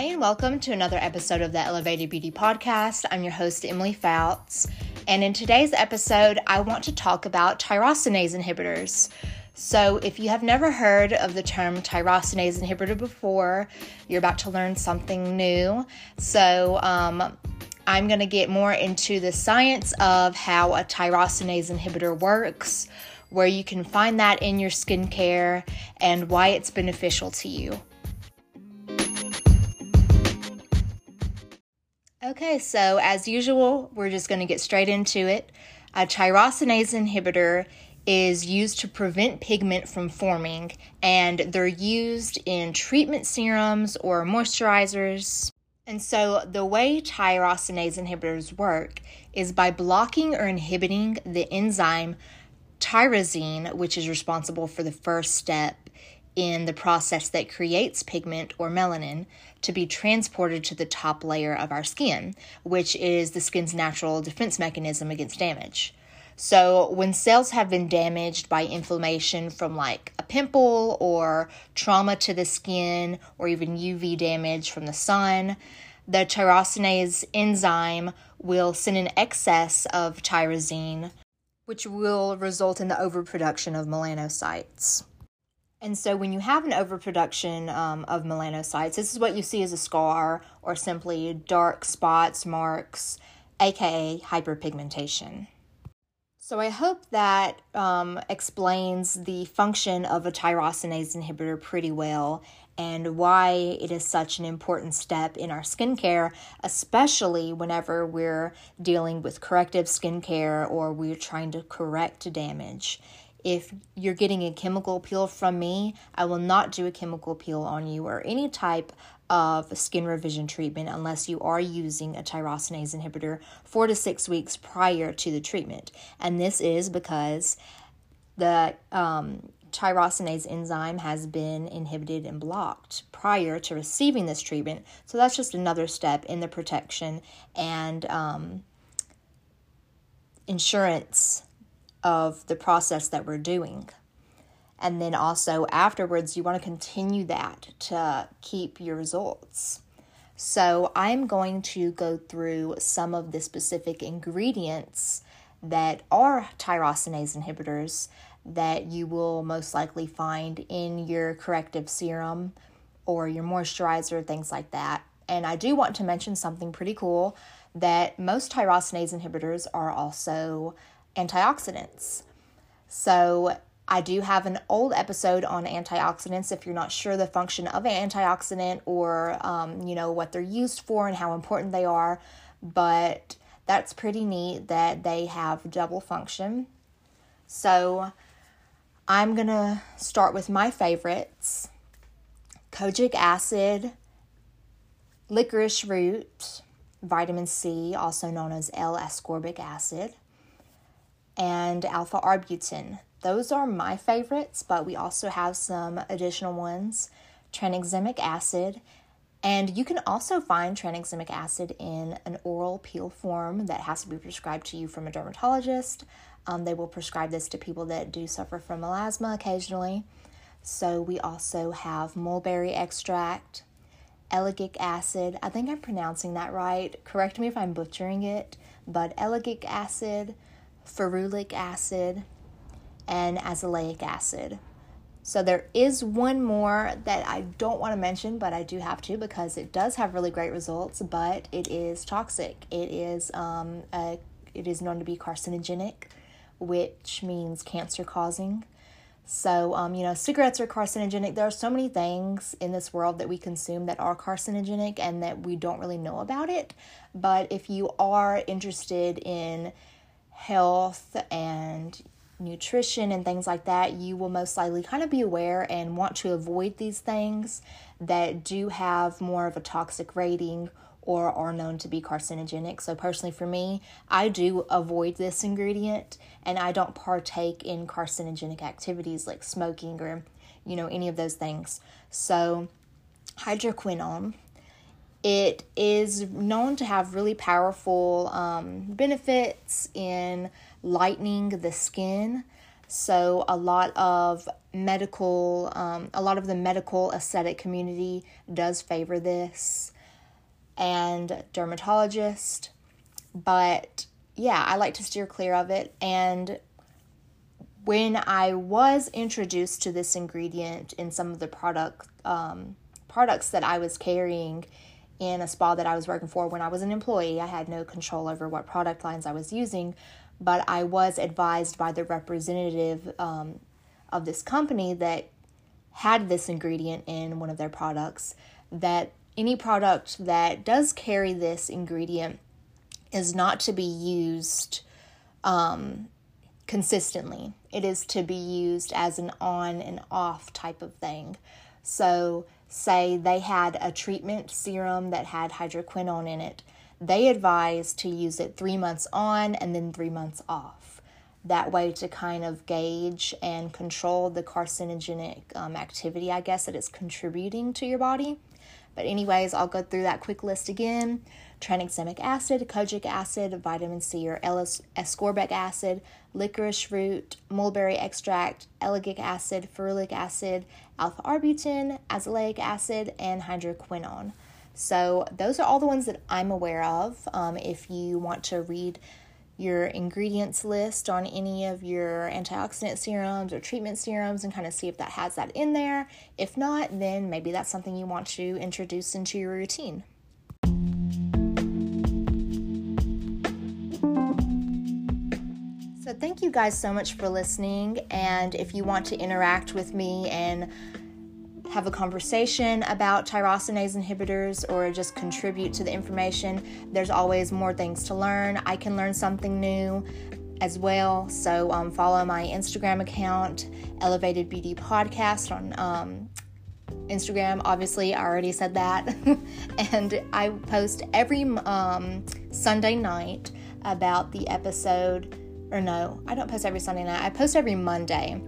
Hi, and welcome to another episode of the Elevated Beauty Podcast. I'm your host, Emily Fouts. And in today's episode, I want to talk about tyrosinase inhibitors. So, if you have never heard of the term tyrosinase inhibitor before, you're about to learn something new. So, um, I'm going to get more into the science of how a tyrosinase inhibitor works, where you can find that in your skincare, and why it's beneficial to you. Okay, so as usual, we're just going to get straight into it. A tyrosinase inhibitor is used to prevent pigment from forming, and they're used in treatment serums or moisturizers. And so, the way tyrosinase inhibitors work is by blocking or inhibiting the enzyme tyrosine, which is responsible for the first step in the process that creates pigment or melanin to be transported to the top layer of our skin, which is the skin's natural defense mechanism against damage. So, when cells have been damaged by inflammation from like a pimple or trauma to the skin or even UV damage from the sun, the tyrosinase enzyme will send an excess of tyrosine, which will result in the overproduction of melanocytes. And so, when you have an overproduction um, of melanocytes, this is what you see as a scar or simply dark spots, marks, aka hyperpigmentation. So, I hope that um, explains the function of a tyrosinase inhibitor pretty well and why it is such an important step in our skincare, especially whenever we're dealing with corrective skincare or we're trying to correct damage. If you're getting a chemical peel from me, I will not do a chemical peel on you or any type of skin revision treatment unless you are using a tyrosinase inhibitor four to six weeks prior to the treatment. And this is because the um, tyrosinase enzyme has been inhibited and blocked prior to receiving this treatment. So that's just another step in the protection and um, insurance of the process that we're doing. And then also afterwards, you want to continue that to keep your results. So, I'm going to go through some of the specific ingredients that are tyrosinase inhibitors that you will most likely find in your corrective serum or your moisturizer, things like that. And I do want to mention something pretty cool that most tyrosinase inhibitors are also antioxidants. So, I do have an old episode on antioxidants if you're not sure the function of an antioxidant or, um, you know, what they're used for and how important they are. But that's pretty neat that they have double function. So, I'm going to start with my favorites kojic acid, licorice root, vitamin C, also known as L ascorbic acid, and alpha arbutin. Those are my favorites, but we also have some additional ones tranexamic acid. And you can also find tranexamic acid in an oral peel form that has to be prescribed to you from a dermatologist. Um, they will prescribe this to people that do suffer from melasma occasionally. So we also have mulberry extract, ellagic acid. I think I'm pronouncing that right. Correct me if I'm butchering it, but ellagic acid, ferulic acid, and azelaic acid. So there is one more that I don't want to mention, but I do have to because it does have really great results, but it is toxic. It is um, a, it is known to be carcinogenic, which means cancer causing. So, um, you know, cigarettes are carcinogenic. There are so many things in this world that we consume that are carcinogenic and that we don't really know about it. But if you are interested in health and nutrition and things like that, you will most likely kind of be aware and want to avoid these things that do have more of a toxic rating or are known to be carcinogenic. So, personally, for me, I do avoid this ingredient and I don't partake in carcinogenic activities like smoking or, you know, any of those things. So, hydroquinone it is known to have really powerful um, benefits in lightening the skin. So a lot of medical, um, a lot of the medical aesthetic community does favor this, and dermatologist. But yeah, I like to steer clear of it. And when I was introduced to this ingredient in some of the product um, products that I was carrying in a spa that I was working for when I was an employee, I had no control over what product lines I was using, but I was advised by the representative um, of this company that had this ingredient in one of their products that any product that does carry this ingredient is not to be used um, consistently. It is to be used as an on and off type of thing. So, say they had a treatment serum that had hydroquinone in it, they advise to use it three months on and then three months off. That way, to kind of gauge and control the carcinogenic um, activity, I guess, that it's contributing to your body. But, anyways, I'll go through that quick list again tranexamic acid, kojic acid, vitamin C or ascorbic acid, licorice root, mulberry extract, ellagic acid, ferulic acid, alpha arbutin, azelaic acid, and hydroquinone. So, those are all the ones that I'm aware of. Um, if you want to read your ingredients list on any of your antioxidant serums or treatment serums and kind of see if that has that in there. If not, then maybe that's something you want to introduce into your routine. You guys so much for listening. And if you want to interact with me and have a conversation about tyrosinase inhibitors or just contribute to the information, there's always more things to learn. I can learn something new as well. So um, follow my Instagram account, Elevated Beauty Podcast on um, Instagram. Obviously, I already said that. and I post every um, Sunday night about the episode. Or no, I don't post every Sunday night. I post every Monday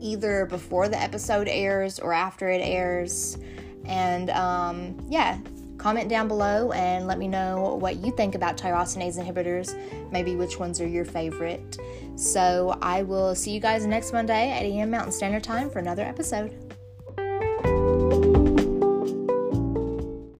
either before the episode airs or after it airs. And um, yeah, comment down below and let me know what you think about tyrosinase inhibitors, maybe which ones are your favorite. So I will see you guys next Monday at 8 a.m. Mountain Standard Time for another episode.